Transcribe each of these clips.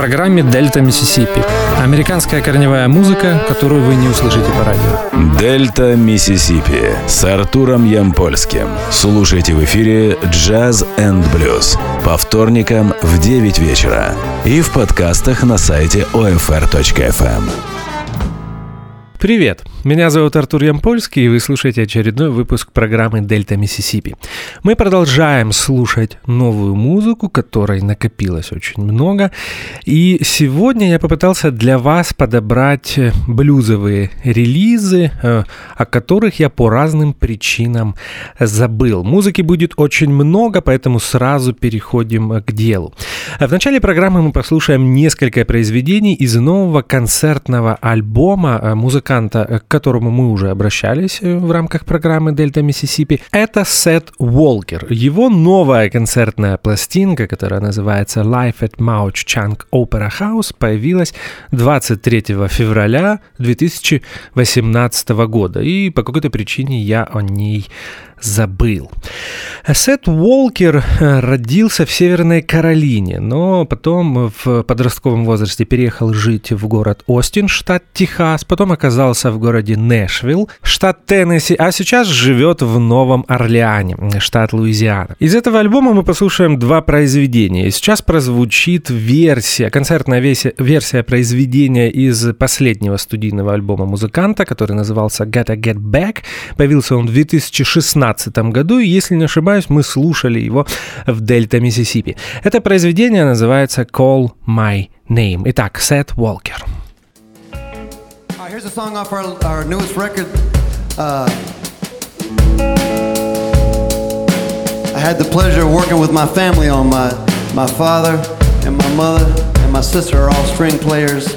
программе «Дельта Миссисипи». Американская корневая музыка, которую вы не услышите по радио. «Дельта Миссисипи» с Артуром Ямпольским. Слушайте в эфире «Jazz and Blues» по вторникам в 9 вечера и в подкастах на сайте OFR.FM. Привет! Меня зовут Артур Ямпольский, и вы слушаете очередной выпуск программы «Дельта Миссисипи». Мы продолжаем слушать новую музыку, которой накопилось очень много. И сегодня я попытался для вас подобрать блюзовые релизы, э, о которых я по разным причинам забыл. Музыки будет очень много, поэтому сразу переходим к делу. В начале программы мы послушаем несколько произведений из нового концертного альбома э, музыканта к которому мы уже обращались э, в рамках программы Дельта Миссисипи, это Сет Уолкер. Его новая концертная пластинка, которая называется Life at Mauch Chunk Opera House, появилась 23 февраля 2018 года. И по какой-то причине я о ней забыл. Сет Уолкер э, родился в Северной Каролине, но потом в подростковом возрасте переехал жить в город Остин, штат Техас, потом оказался в городе Нэшвилл, штат Теннесси, а сейчас живет в Новом Орлеане, штат Луизиана. Из этого альбома мы послушаем два произведения. Сейчас прозвучит версия, концертная версия, произведения из последнего студийного альбома музыканта, который назывался Gotta Get Back. Появился он в 2016 2017 году, и, если не ошибаюсь, мы слушали его в Дельта, Миссисипи. Это произведение называется «Call My Name». Итак, Сет Уолкер. Here's a song off our, our newest record. Uh, I had the pleasure of working with my family on my, my father and my mother and my sister are all string players.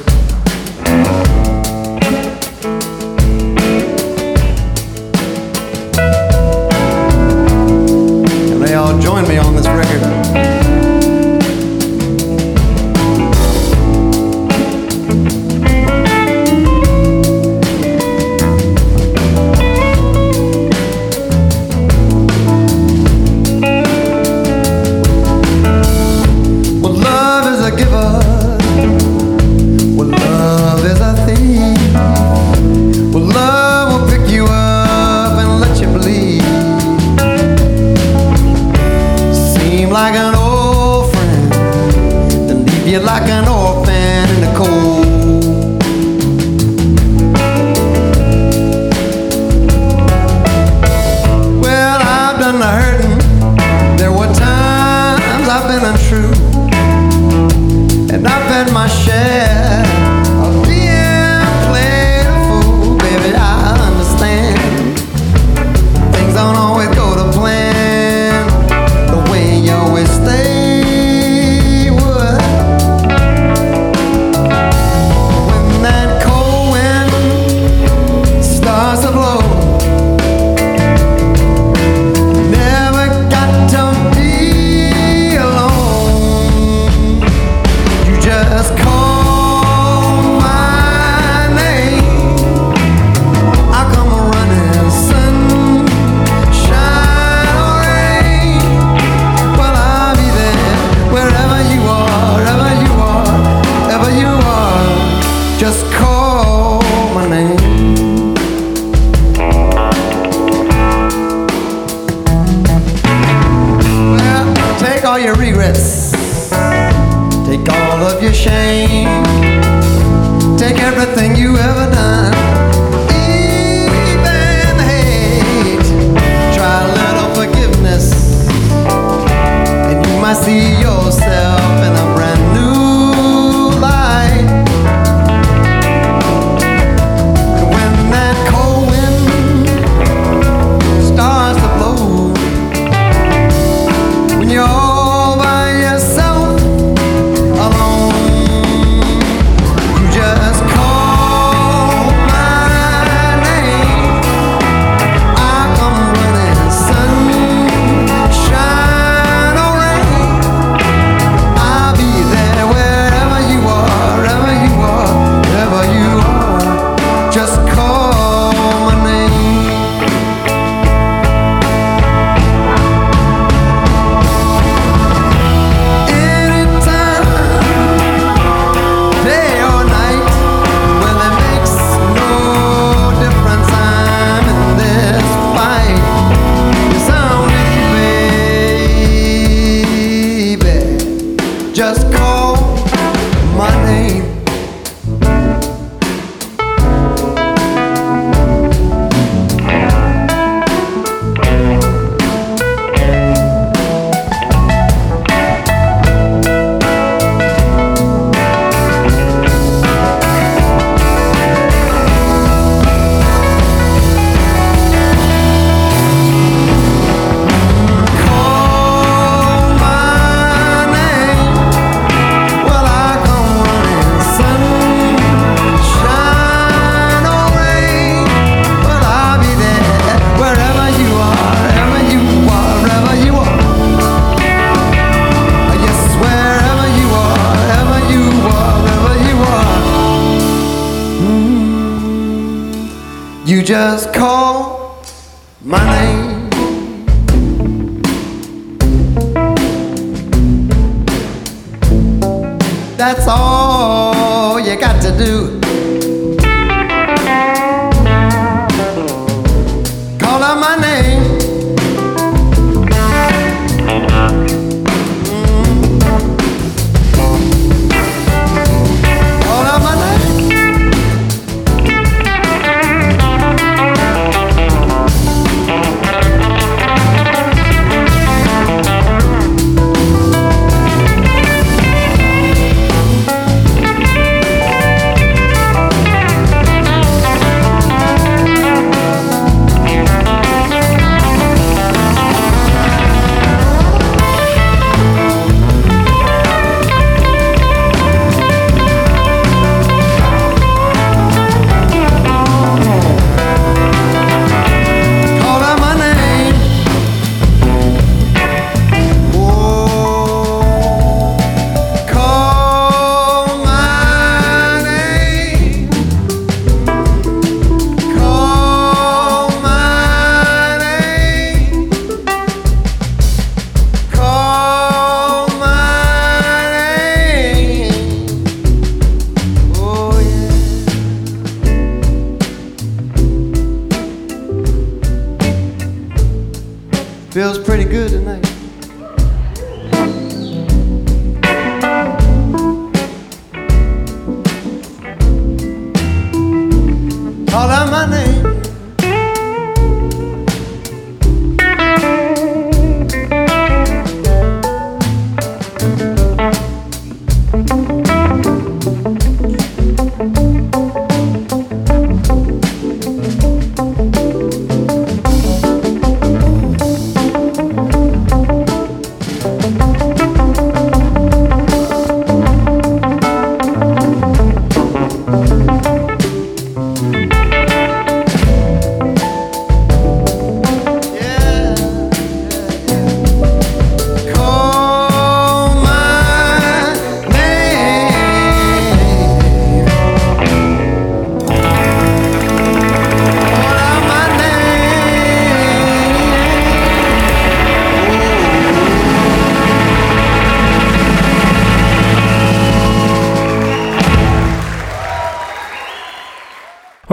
vacío. That's all you got to do.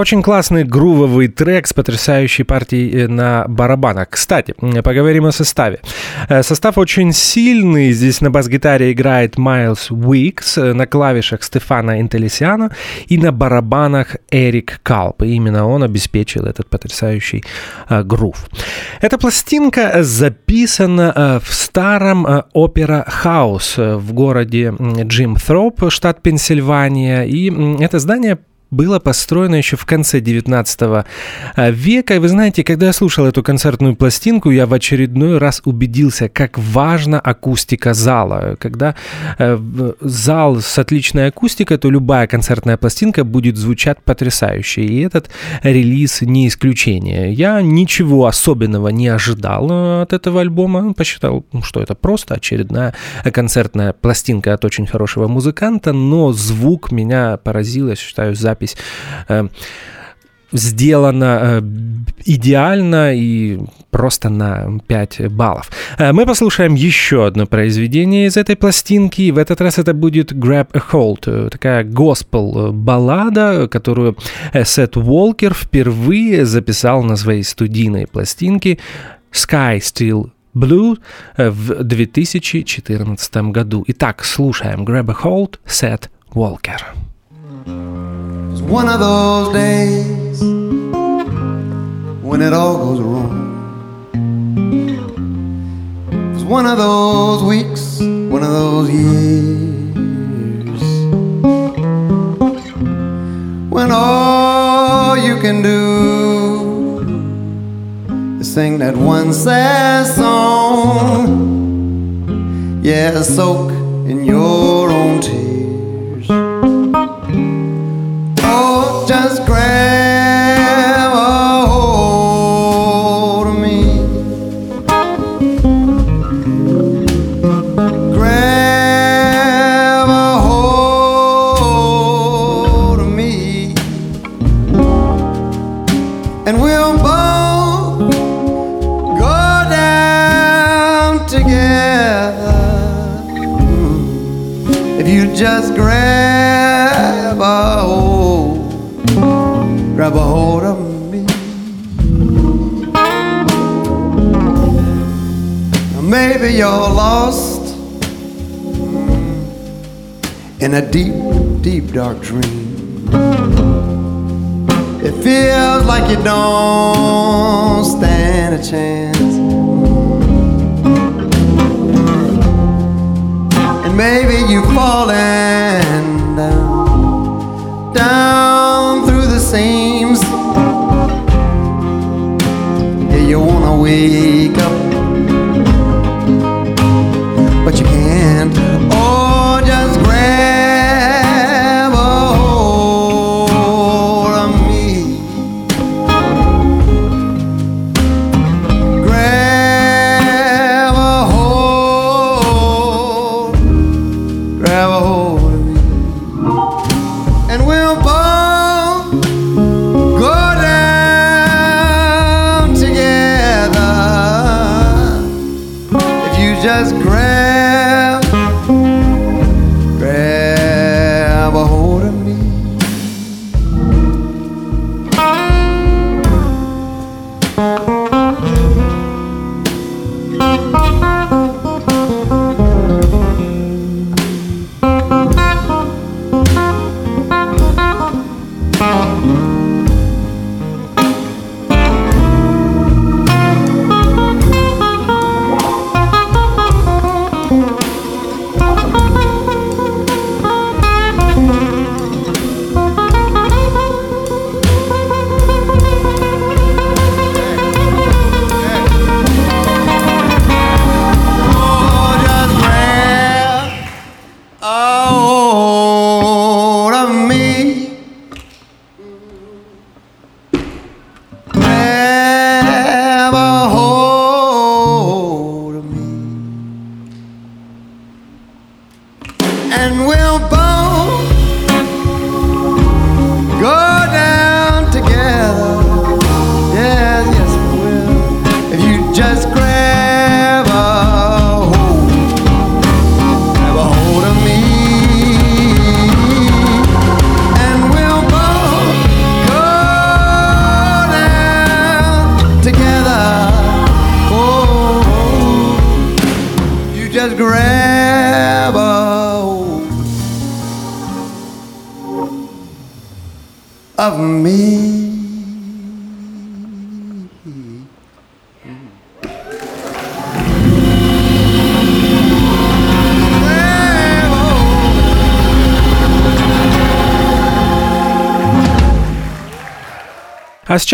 Очень классный грувовый трек с потрясающей партией э, на барабанах. Кстати, поговорим о составе. Э, Состав очень сильный. Здесь на бас-гитаре играет Майлз Уикс, э, на клавишах Стефана Интелесиано и на барабанах Эрик Калп. И именно он обеспечил этот потрясающий грув. Эта пластинка записана в старом opera house в городе Джим Throп, штат Пенсильвания. И это здание было построено еще в конце 19 века. И вы знаете, когда я слушал эту концертную пластинку, я в очередной раз убедился, как важна акустика зала. Когда э, зал с отличной акустикой, то любая концертная пластинка будет звучать потрясающе. И этот релиз не исключение. Я ничего особенного не ожидал э, от этого альбома. Посчитал, ну, что это просто очередная концертная пластинка от очень хорошего музыканта, но звук меня поразил, я считаю, запись э, сделана э, идеально и просто на 5 баллов. Э, Мы послушаем еще одно произведение из этой пластинки. В этот раз это будет Grab a Hold, такая госпел-баллада, которую Сет Уолкер впервые записал на своей студийной пластинке Sky Still Blue в 2014 году. Итак, слушаем Grab a Hold, Seth Walker. One of those days when it all goes wrong. It's one of those weeks, one of those years when all you can do is sing that one sad song. Yeah, soak in your own tears. Amen. In a deep, deep, dark dream. It feels like you don't stand a chance. And maybe you've fallen down, down through the seams. Yeah, you wanna wake up,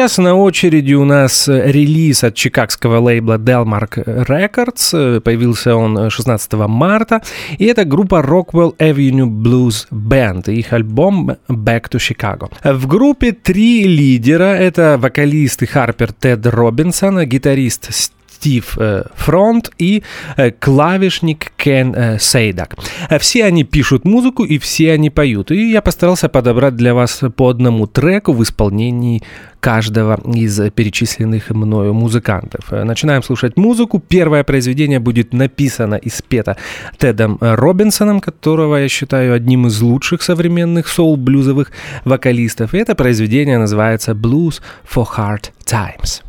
сейчас на очереди у нас э, релиз от чикагского лейбла Delmark Records. Э, Появился он 16 марта. И это группа Rockwell Avenue Blues Band. Их альбом Back to Chicago. В группе три лидера. Это вокалист и харпер Тед Робинсон, гитарист Стив э, Фронт и э, клавишник Кен э, Сейдак. Все они пишут музыку и все они поют. И я постарался подобрать для вас по одному треку в исполнении каждого из перечисленных мною музыкантов. Начинаем слушать музыку. Первое произведение будет написано и спето Тедом Робинсоном, которого я считаю одним из лучших современных соул-блюзовых вокалистов. И это произведение называется «Blues for Hard Times».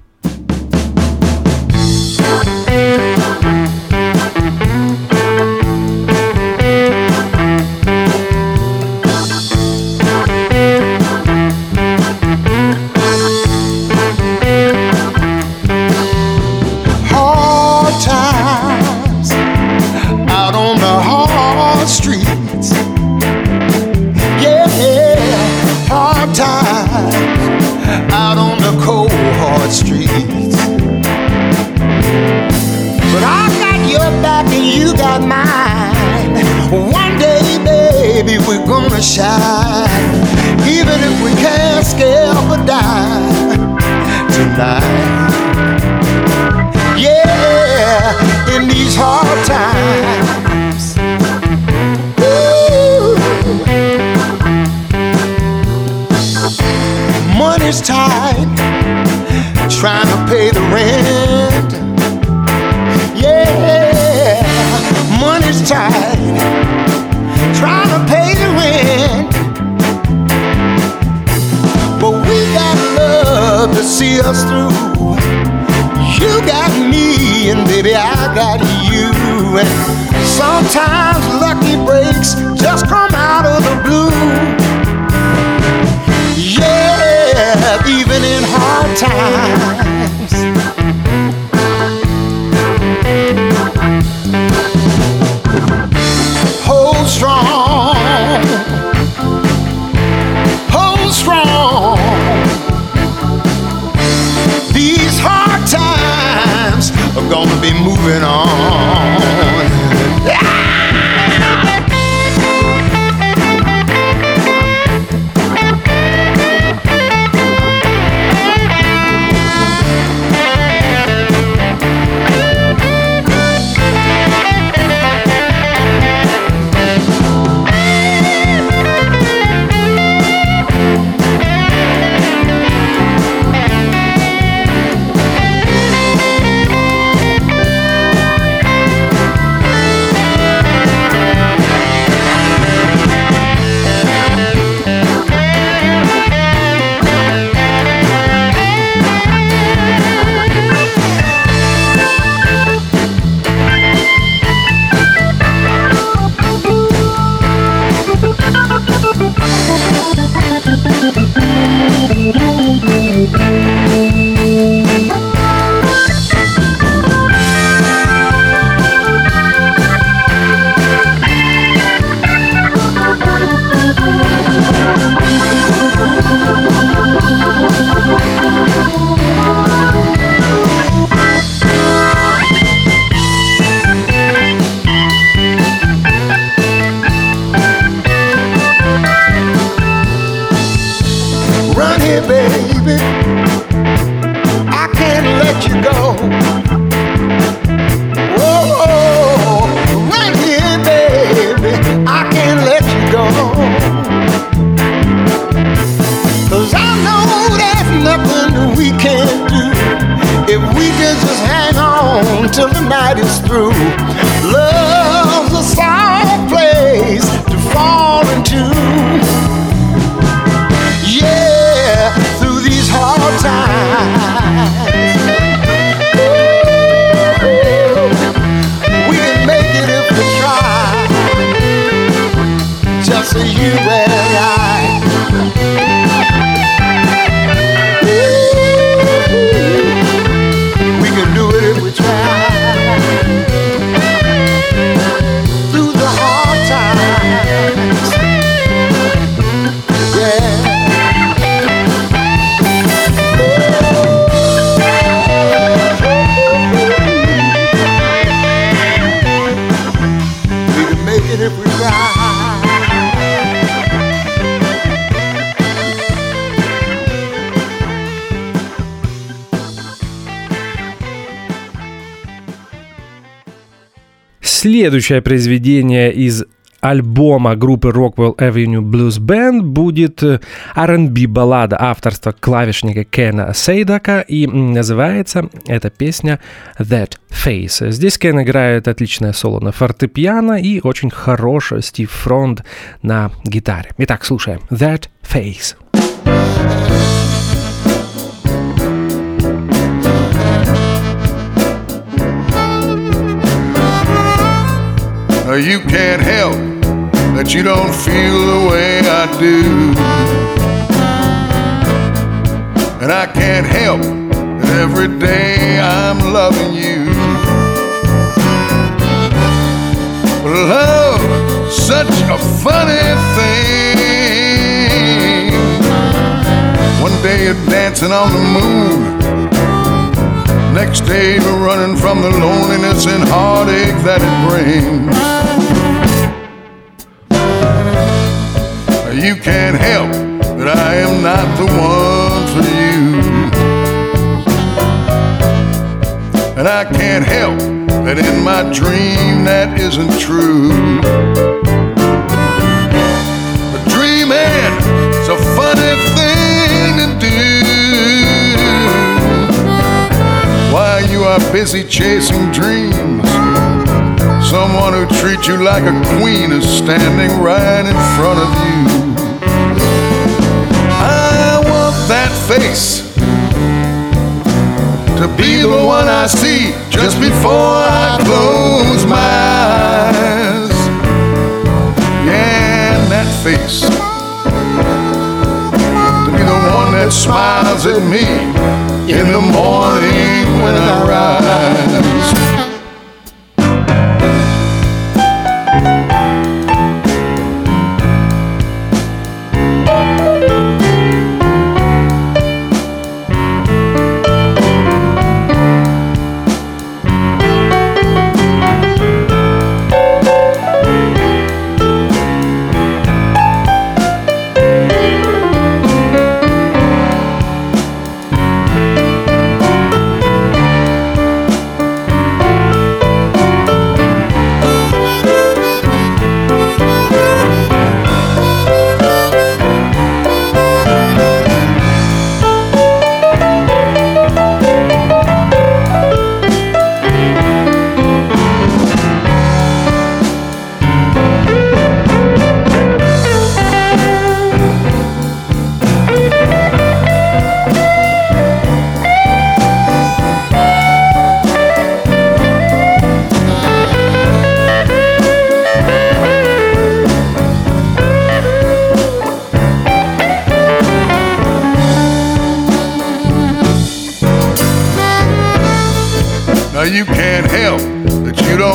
Shine, even if we can't scale or die tonight. Yeah, in these hard times. Ooh. Money's tight, trying to pay the rent. To see us through. You got me, and baby, I got you. And sometimes lucky breaks just come out of the blue. Yeah, even in hard times. Следующее произведение из альбома группы Rockwell Avenue Blues Band будет э, R&B баллада авторства клавишника Кена Сейдака и называется эта песня That Face. Здесь Кен играет отличное соло на фортепиано и очень хороший Стив Фронт на гитаре. Итак, слушаем That Face. You can't help that you don't feel the way I do. And I can't help that every day I'm loving you. Love, such a funny thing. One day you're dancing on the moon. Next day we're running from the loneliness and heartache that it brings. You can't help that I am not the one for you. And I can't help that in my dream that isn't true. Busy chasing dreams, someone who treats you like a queen is standing right in front of you. I want that face to be the one I see just before I close my eyes. Yeah, and that face to be the one that smiles at me in the morning when I rise.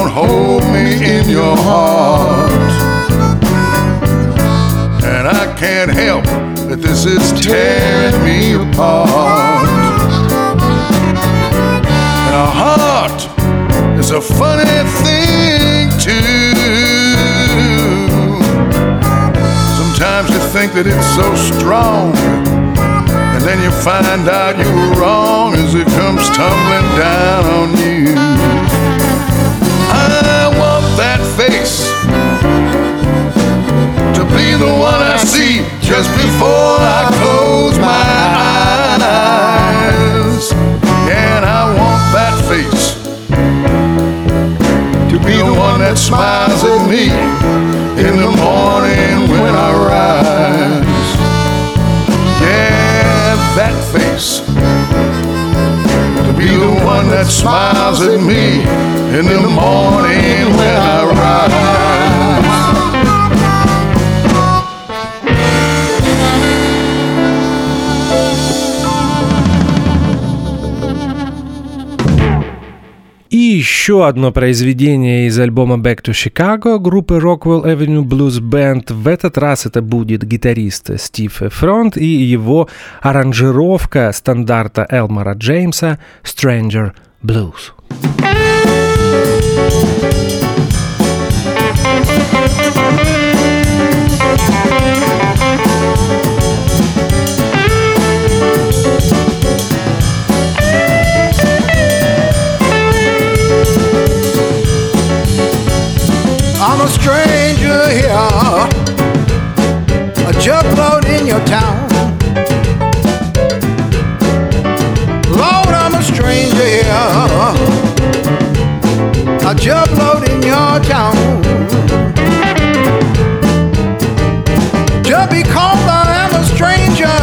Don't hold me in your heart. And I can't help that this is tearing me apart. And a heart is a funny thing too. Sometimes you think that it's so strong. And then you find out you were wrong as it comes tumbling down on you. I want that face to be the one I see just before I close my eyes. And I want that face to be the one that smiles at me in the morning when I rise. Yeah, that face be the one that smiles at me in the morning when I rise. Еще одно произведение из альбома Back to Chicago группы Rockwell Avenue Blues Band. В этот раз это будет гитарист Стив Фронт и его аранжировка стандарта Элмора Джеймса Stranger Blues. I'm a stranger here, a jugboat in your town. Lord, I'm a stranger here, a jugboat in your town. Just because I am a stranger,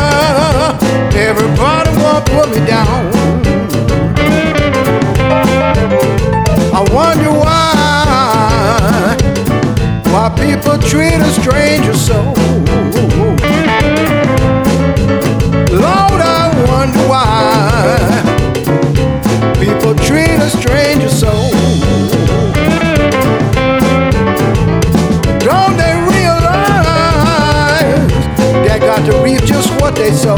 everybody won't put me down. People treat a stranger so. Lord, I wonder why people treat a stranger so. Don't they realize they got to reap just what they sow?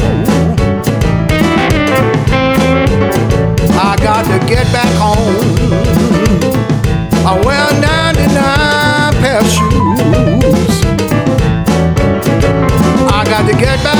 I got to get back home. I wear 99 pair of shoes. I got to get back.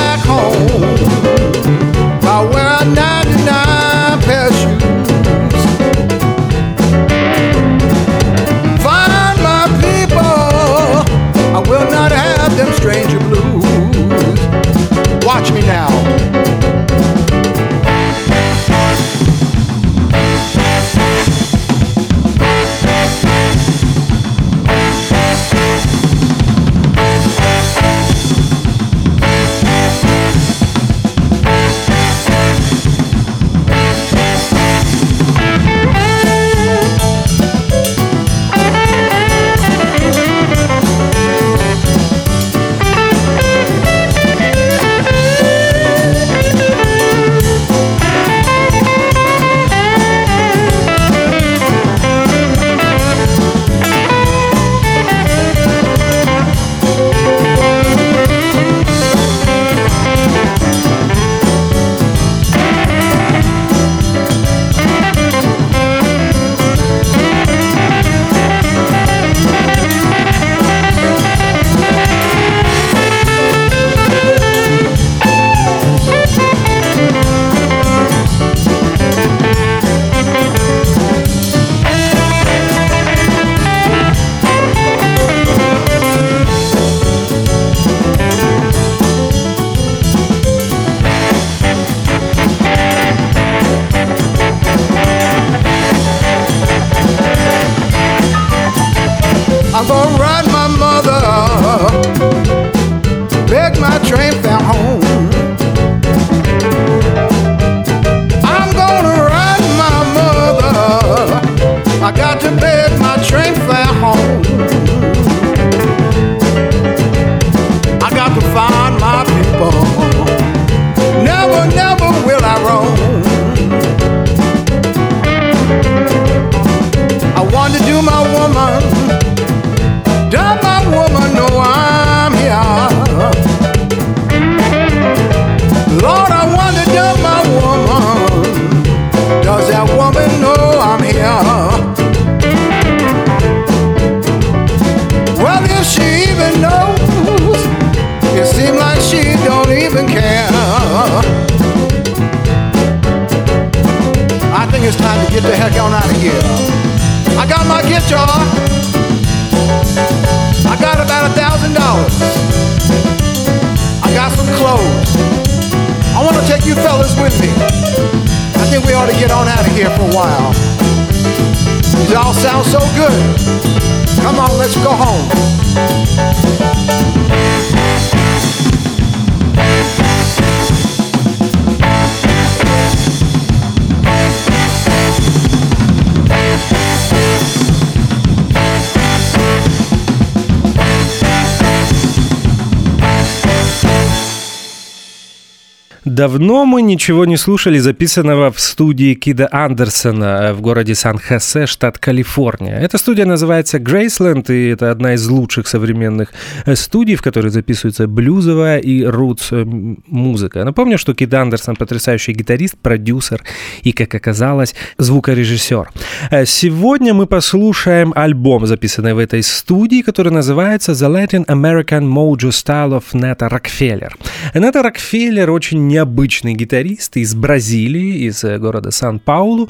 Давно мы ничего не слушали записанного в студии Кида Андерсона в городе Сан-Хосе, штат Калифорния. Эта студия называется Грейсленд, и это одна из лучших современных э, студий, в которой записывается блюзовая и рутс э, музыка. Напомню, что Кид Андерсон потрясающий гитарист, продюсер и, как оказалось, звукорежиссер. Э, Сегодня мы послушаем альбом, записанный в этой студии, который называется The Latin American Mojo Style of Netta Rockefeller. Нета Рокфеллер очень необычный гитарист из Бразилии, из э, города Сан-Паулу.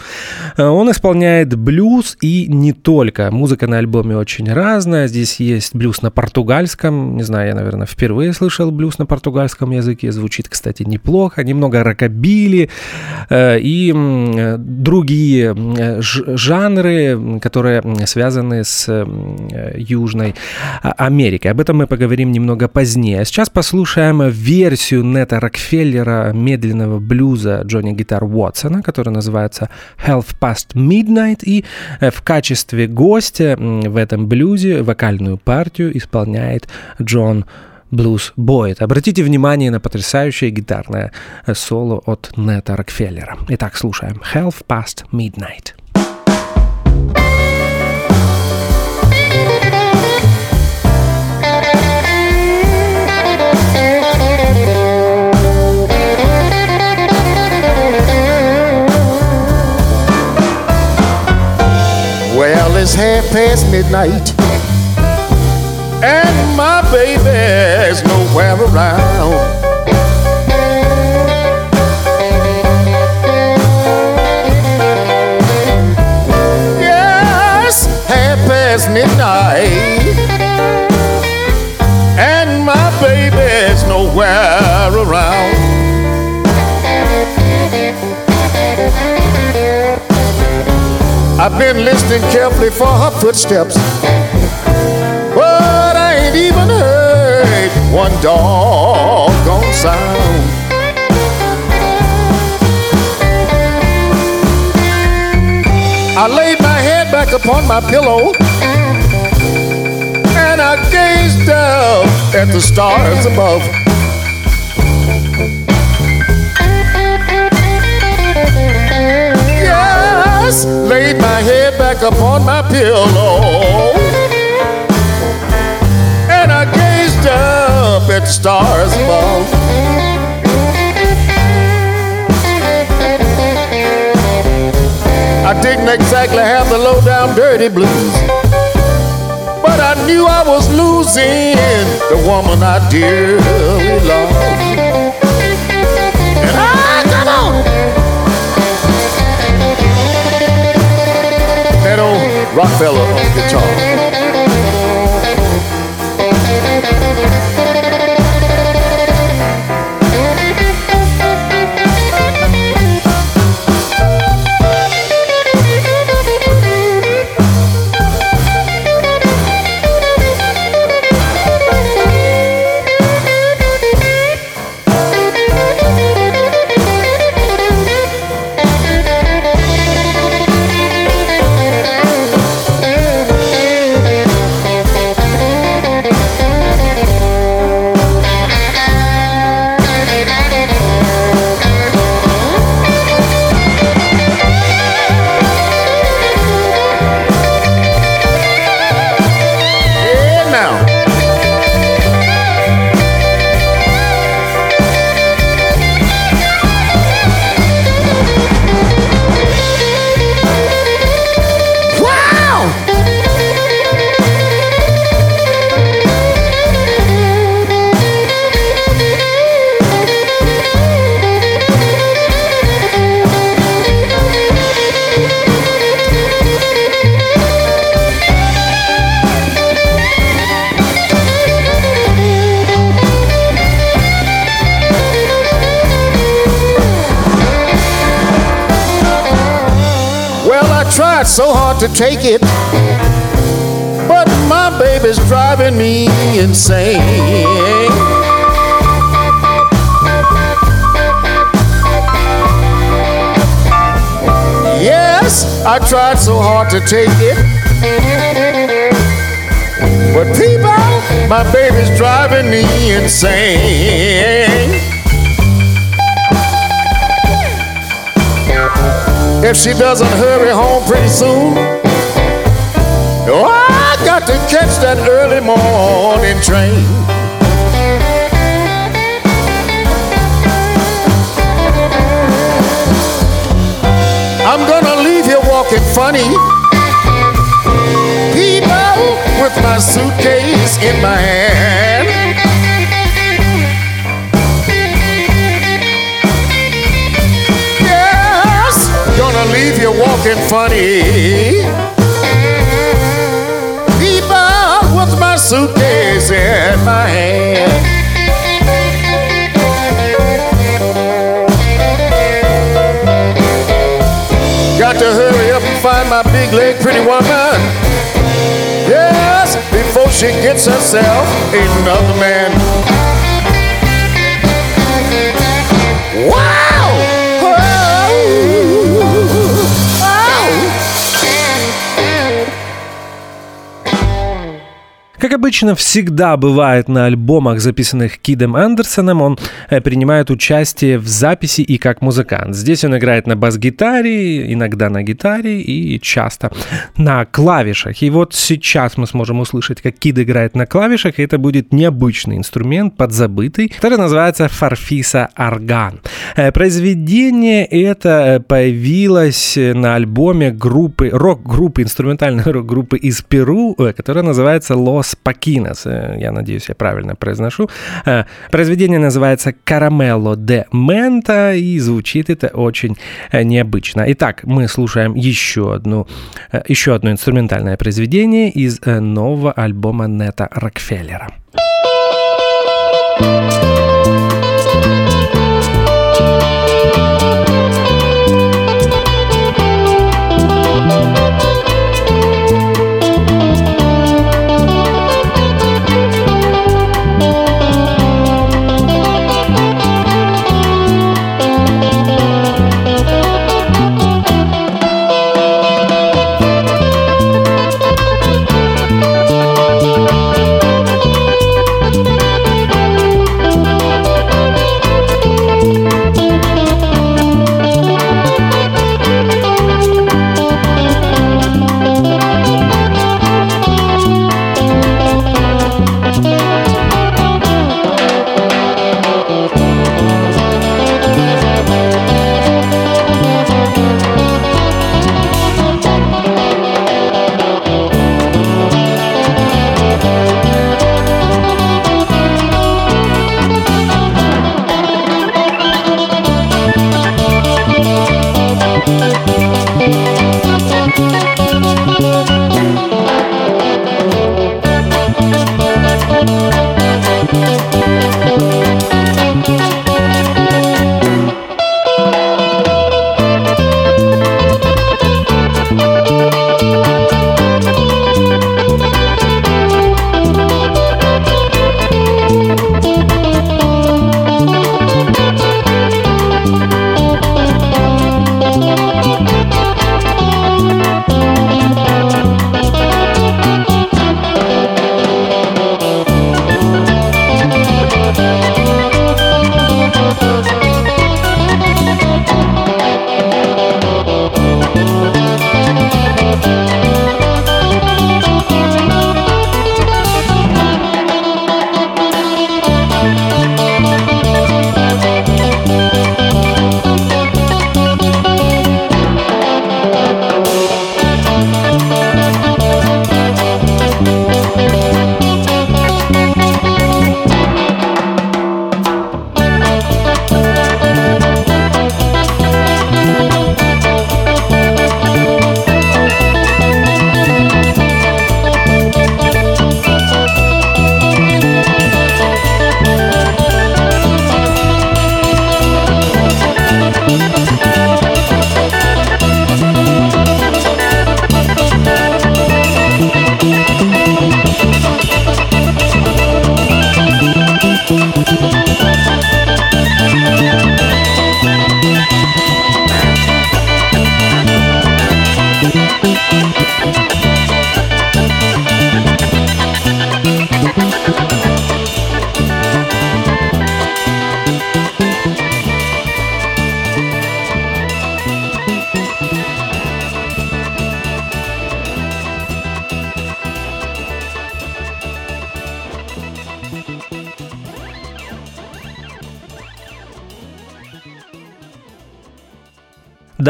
Э, он исполняет блюз и не только. Музыка на альбоме очень разная. Здесь есть блюз на португальском. Не знаю, я, наверное, впервые слышал блюз на португальском языке. Звучит, кстати, неплохо. Немного рокобили э, и другие жанры, которые связаны с Южной а, Америкой. Об этом мы поговорим немного позднее. А сейчас послушаем версию Нета Рокфеллера медленного блюза Джонни Гитар Уотсона, который называется Health Past Midnight, и в качестве гостя в этом блюзе вокальную партию исполняет Джон Блюз Бойт. Обратите внимание на потрясающее гитарное соло от Нета Рокфеллера. Итак, слушаем Health Past Midnight. It's half past midnight, and my baby's nowhere around. Yes, half past midnight, and my baby's nowhere around. I've been listening carefully for her footsteps, but I ain't even heard one doggone sound. I laid my head back upon my pillow and I gazed up at the stars above. Laid my head back upon my pillow and I gazed up at the stars above. I didn't exactly have the low down dirty blues, but I knew I was losing the woman I dearly love. And I ah, come on. Rockefeller on guitar. To take it, but my baby's driving me insane. Yes, I tried so hard to take it, but people, my baby's driving me insane. If she doesn't hurry home pretty soon, oh, I got to catch that early morning train. I'm gonna leave here walking funny. People with my suitcase in my hand. Gonna leave you walking funny. People with my suitcase in my hand. Got to hurry up and find my big leg pretty woman. Yes, before she gets herself another man. Как обычно всегда бывает на альбомах, записанных Кидом Андерсоном, он э, принимает участие в записи и как музыкант. Здесь он играет на бас-гитаре, иногда на гитаре и часто на клавишах. И вот сейчас мы сможем услышать, как Кид играет на клавишах, и это будет необычный инструмент, подзабытый, который называется фарфиса орган. Э, Произведение это появилось на альбоме группы, рок-группы, инструментальной рок-группы из Перу, э, которая называется Los Paquinos. Э, Я надеюсь, я правильно произношу. Э, Произведение называется Caramelo de Menta, и звучит это очень э, необычно. Итак, мы слушаем еще, одну, еще одно инструментальное произведение из нового альбома Нета Рокфеллера. Thank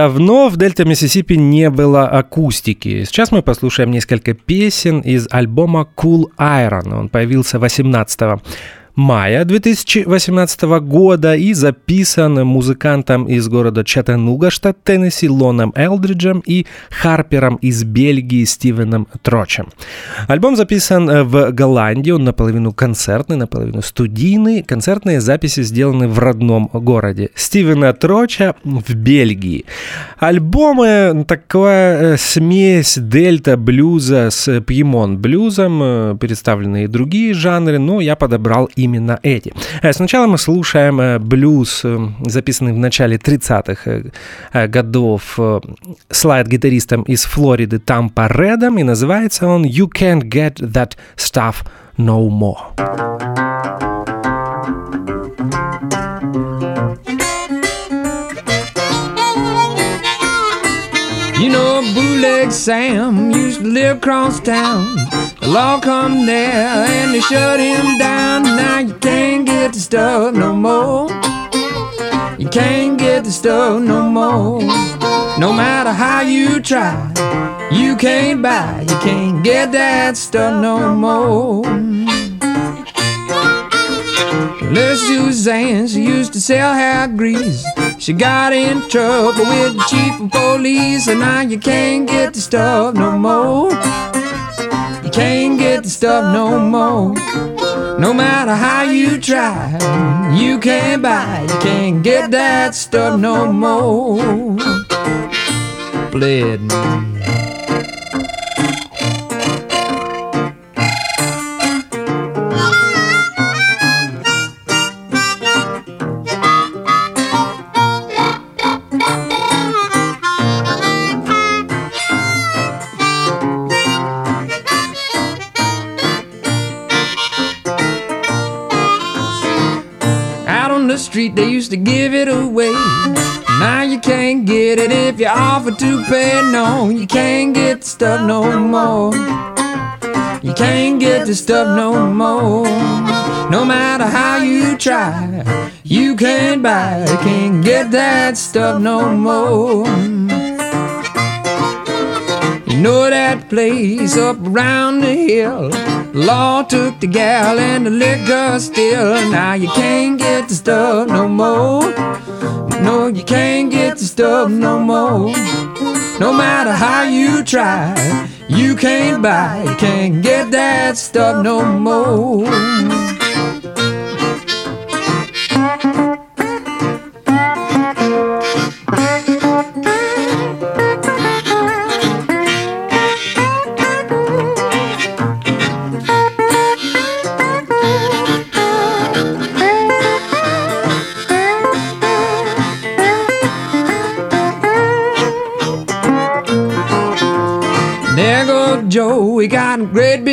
Давно в Дельта Миссисипи не было акустики. Сейчас мы послушаем несколько песен из альбома Cool Iron. Он появился 18 мая 2018 года и записан музыкантом из города Чаттануга, штат Теннесси, Лоном Элдриджем и Харпером из Бельгии Стивеном Трочем. Альбом записан э, в Голландии, он наполовину концертный, наполовину студийный. Концертные записи сделаны в родном городе Стивена Троча в Бельгии. Альбомы такая э, смесь дельта блюза с пьемон блюзом, э, представлены и другие жанры, но я подобрал именно эти. Э, сначала мы слушаем э, блюз, э, записанный в начале 30-х годов слайд-гитаристом из Флориды Тампа Редом, и называется он «You Can't Get That Stuff No More». You know, Bootleg Sam used to live across town. The law come there and they shut him down. Now you can't get the stuff no more. You can't get the stuff no more. No matter how you try, you can't buy, you can't get that stuff no more. Little Suzanne, she used to sell hair grease. She got in trouble with the chief of police, and now you can't get the stuff no more. Can't get the stuff no more. No matter how you try, you can't buy, you can't get that stuff no more. Bled. Street, they used to give it away. Now you can't get it if you offer to pay. No, you can't get the stuff no more. You can't get the stuff no more. No matter how you try, you can't buy, it. can't get that stuff no more. You know that place up around the hill. Law took the gal and the liquor still. Now you can't get the stuff no more. No, you can't get the stuff no more. No matter how you try, you can't buy, you can't get that stuff no more.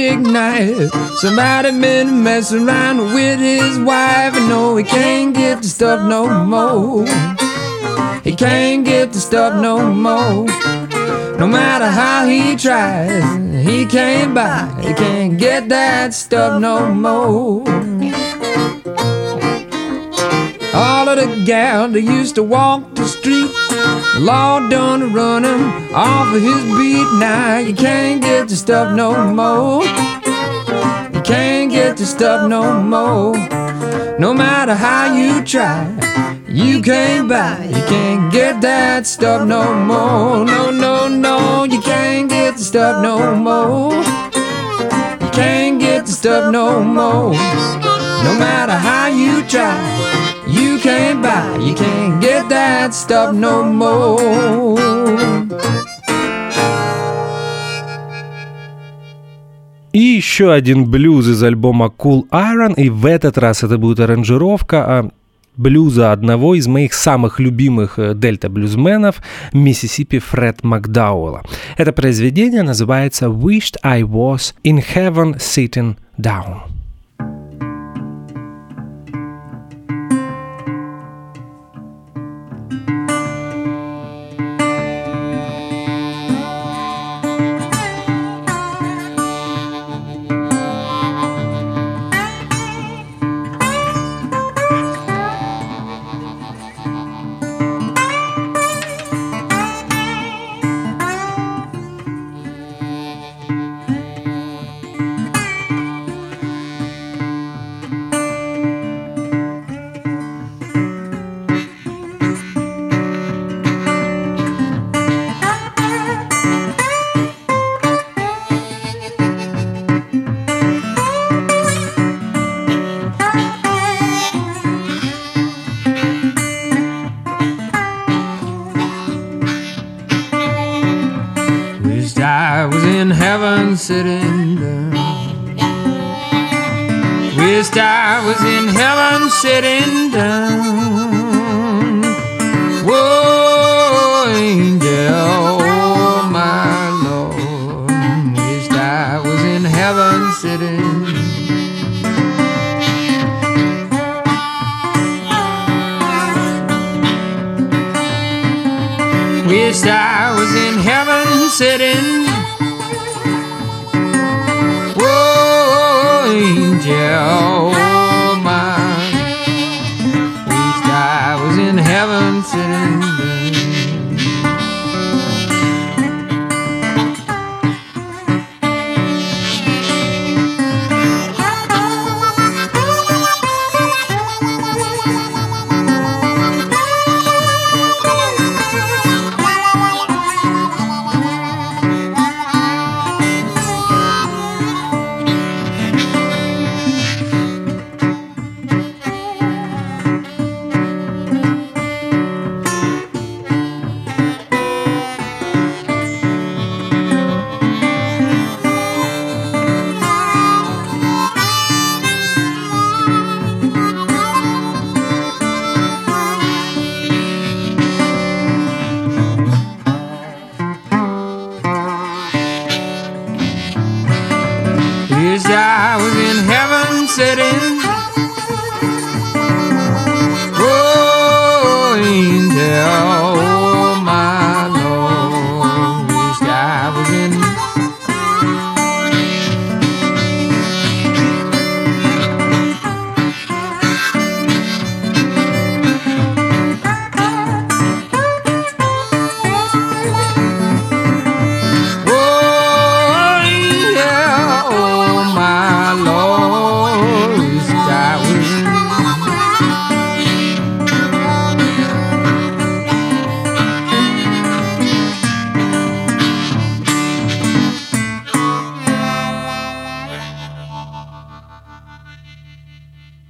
Big knife. Somebody been messing around with his wife, and no, he can't get the stuff no more. He can't get the stuff no more. No matter how he tries, he can't buy, he can't get that stuff no more. All of the gals that used to walk the street, the law done run him off of his beat. Now you can't get the stuff no more. You can't get the stuff no more. No matter how you try, you can't buy, you can't get that stuff no more. No, no, no, you can't get the stuff no more. You can't get the stuff no more. No matter how you try, can't buy, you can't get that stuff no more. И еще один блюз из альбома Cool Iron, и в этот раз это будет аранжировка а, блюза одного из моих самых любимых э, дельта-блюзменов Миссисипи Фред Макдауэлла. Это произведение называется «Wished I was in heaven sitting down».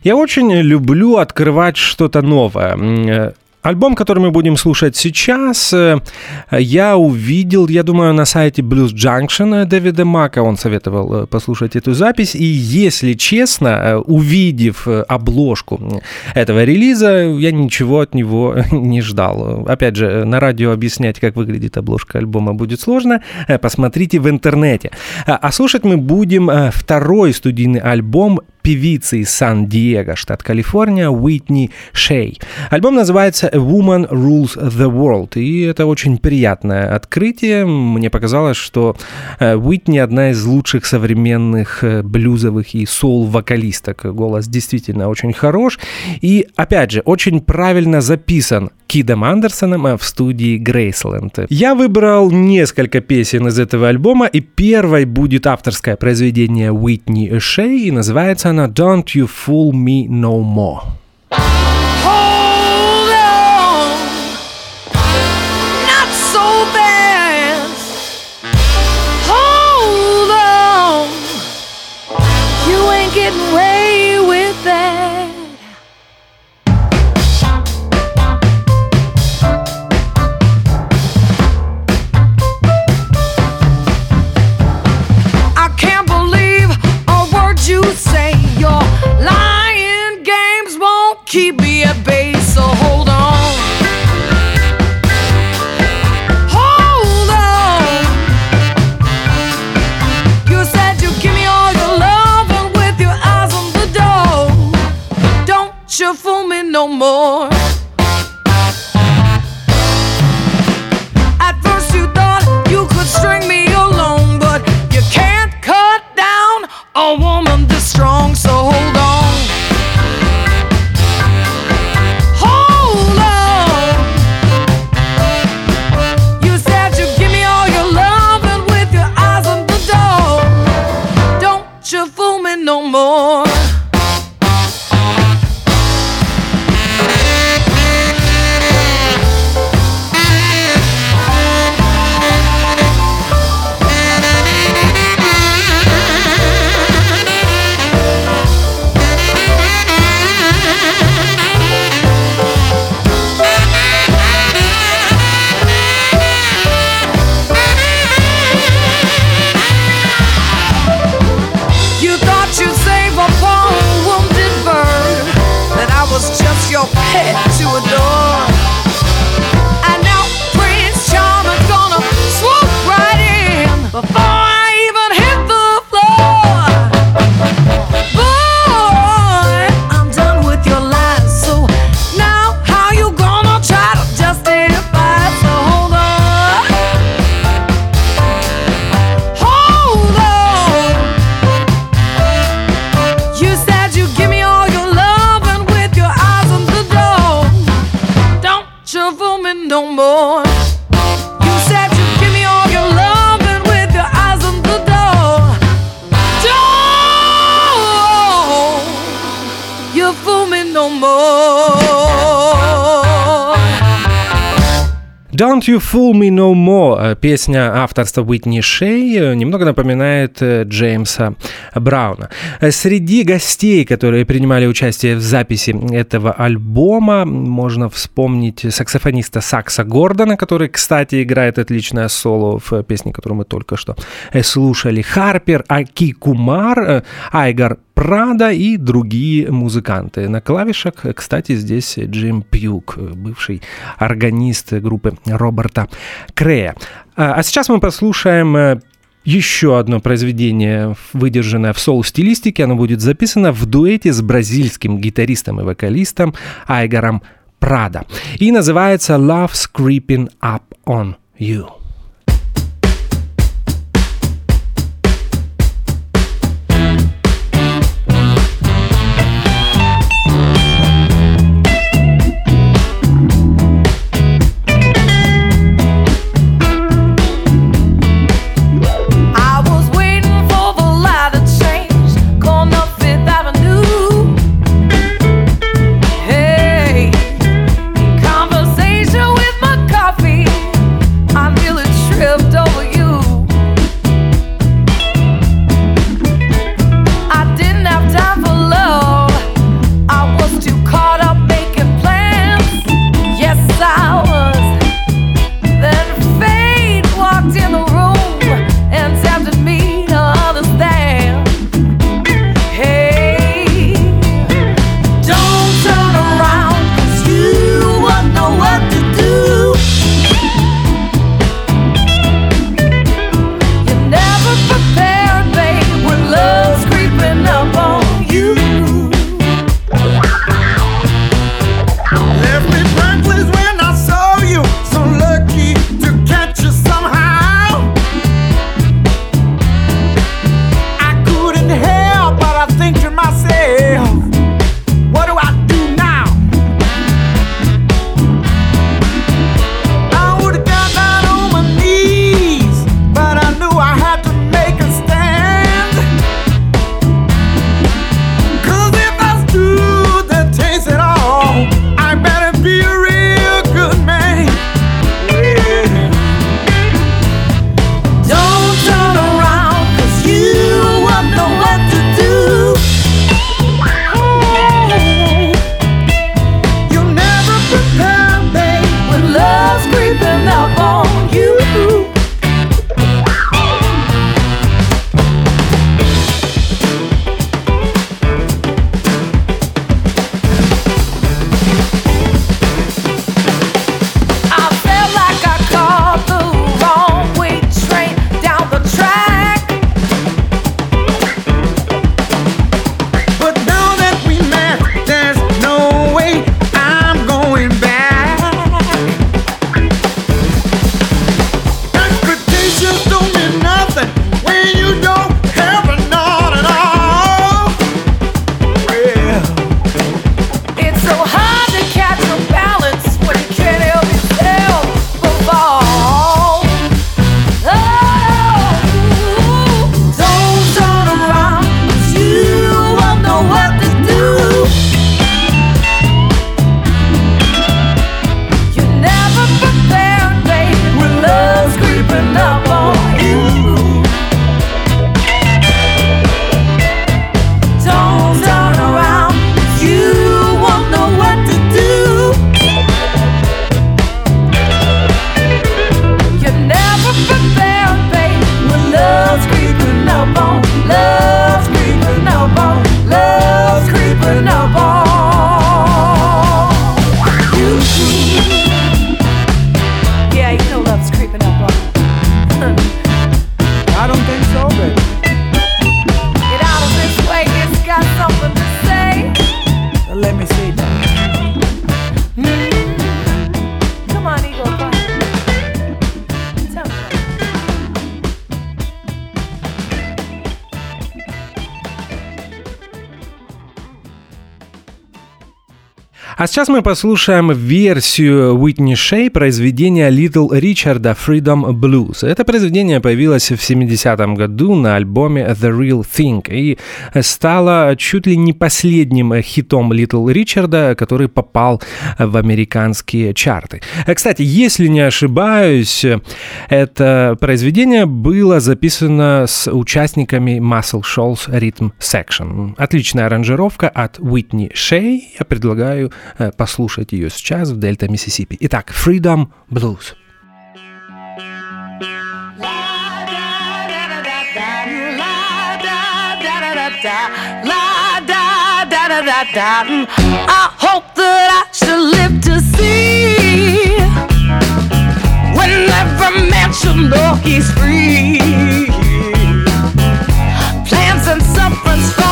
Я очень люблю открывать что-то новое. Э, Альбом, который мы будем слушать сейчас, э, я увидел, я думаю, на сайте Blues Junction Дэвида Мака. Он советовал э, послушать эту запись. И, если честно, э, увидев обложку этого релиза, я ничего от него не ждал. Опять же, на радио объяснять, как выглядит обложка альбома, будет сложно. Посмотрите в интернете. А, а слушать мы будем второй студийный альбом певицы из Сан-Диего, штат Калифорния, Уитни Шей. Альбом называется A Woman Rules the World, и это очень приятное открытие. Мне показалось, что э, Уитни одна из лучших современных э, блюзовых и соул-вокалисток. Голос действительно очень хорош. И, опять же, очень правильно записан Кидом Андерсоном э, в студии Грейсленд. Я выбрал несколько песен из этого альбома, и первой будет авторское произведение Уитни Шей, и называется Santana, Don't You Fool Me No More. Hold on, not so. Hold on, you ain't getting away with that. Keep me at bay, so hold on. Hold on. You said you'd give me all your love, and with your eyes on the door, don't you fool me no more. You Fool Me No More, э, песня авторства Уитни Шей, э, немного напоминает э, Джеймса Брауна. Среди гостей, которые принимали участие в записи этого альбома, можно вспомнить саксофониста Сакса Гордона, который, кстати, играет отличное соло в песне, которую мы только что слушали, Харпер Аки Кумар, Айгар Прада и другие музыканты. На клавишах, кстати, здесь Джим Пьюк, бывший органист группы Роберта Крея. А а сейчас мы послушаем э, еще одно произведение, выдержанное в соул-стилистике. Оно будет записано в дуэте с бразильским гитаристом и вокалистом Айгаром Прада. И называется «Love's Creeping Up On You». Сейчас мы послушаем версию Уитни Шей произведения Little Ричарда Freedom Blues. Это произведение появилось в 70-м году на альбоме The Real Thing и стало чуть ли не последним хитом Little Ричарда, который попал в американские чарты. Кстати, если не ошибаюсь, это произведение было записано с участниками Muscle Shoals Rhythm Section. Отличная аранжировка от Уитни Шей. Я предлагаю Э, послушать ее сейчас в Дельта Миссисипи. Итак, Freedom Blues. I hope that I should live to see when every man should know he's free. Plans and sufferings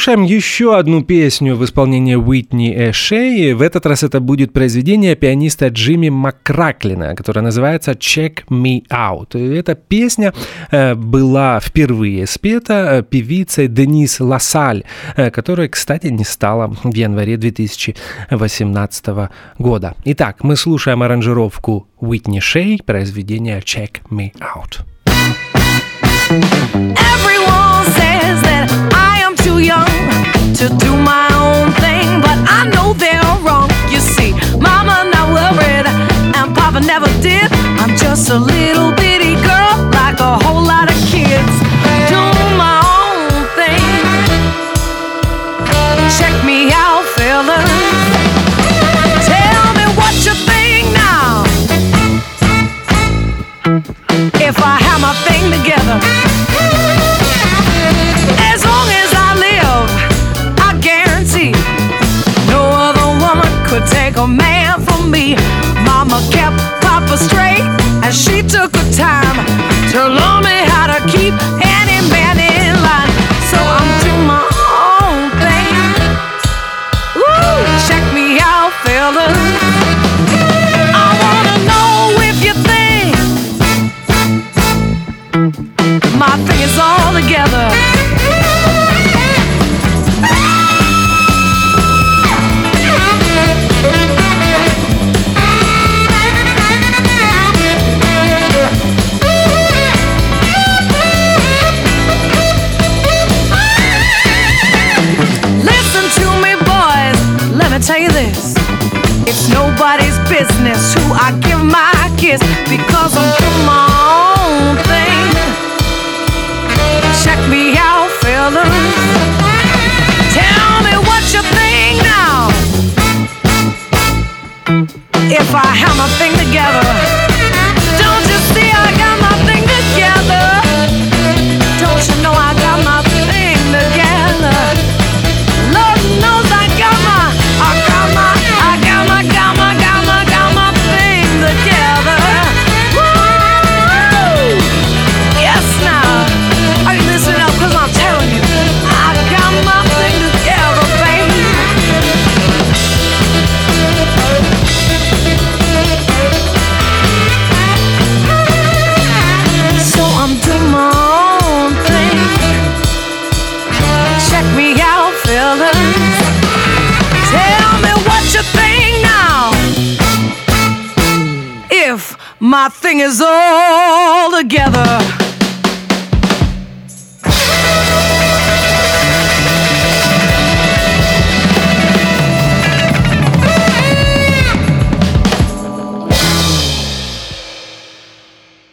Слушаем еще одну песню в исполнении Уитни Эшей. В этот раз это будет произведение пианиста Джимми Макраклина, которое называется «Check Me Out». И Эта песня э, была впервые спета э, певицей Денис Лассаль, э, которая, кстати, не стала в январе 2018 года. Итак, мы слушаем аранжировку Уитни Шей, произведение «Check Me Out». Everyone says that I to do my own thing, but I know they're wrong. You see, Mama not worried, and Papa never did. I'm just a little bitty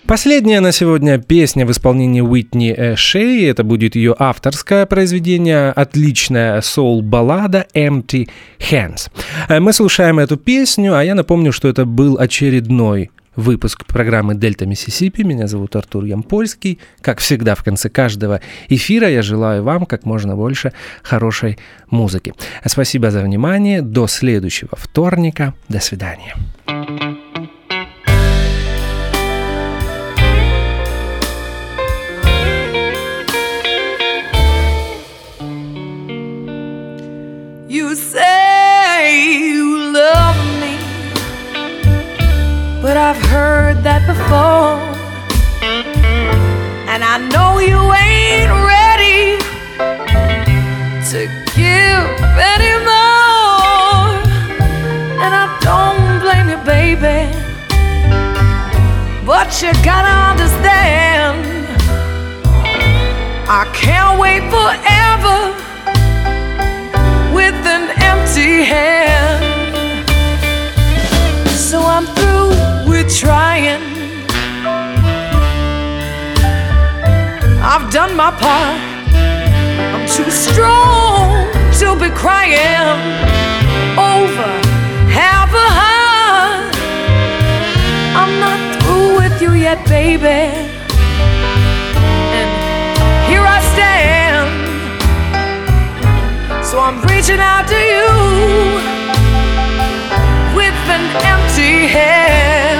Последняя на сегодня песня в исполнении Уитни Шей. Это будет ее авторское произведение, отличная соул-баллада «Empty Hands». Э, Мы слушаем эту песню, а я напомню, что это был очередной выпуск программы «Дельта Миссисипи». Меня зовут Артур Ямпольский. Как всегда, в конце каждого эфира я желаю вам как можно больше хорошей музыки. Спасибо за внимание. До следующего вторника. До свидания. But I've heard that before. And I know you ain't ready to give anymore. And I don't blame you, baby. But you gotta understand, I can't wait forever with an empty hand. So I'm through trying. I've done my part. I'm too strong to be crying over half a heart. I'm not through with you yet, baby. And here I stand. So I'm reaching out to you with an empty hand.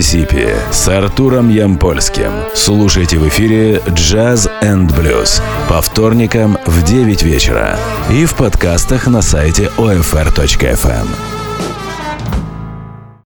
Миссисипи с Артуром Ямпольским. Слушайте в эфире Jazz and Blues по вторникам в 9 вечера и в подкастах на сайте OFR.FM.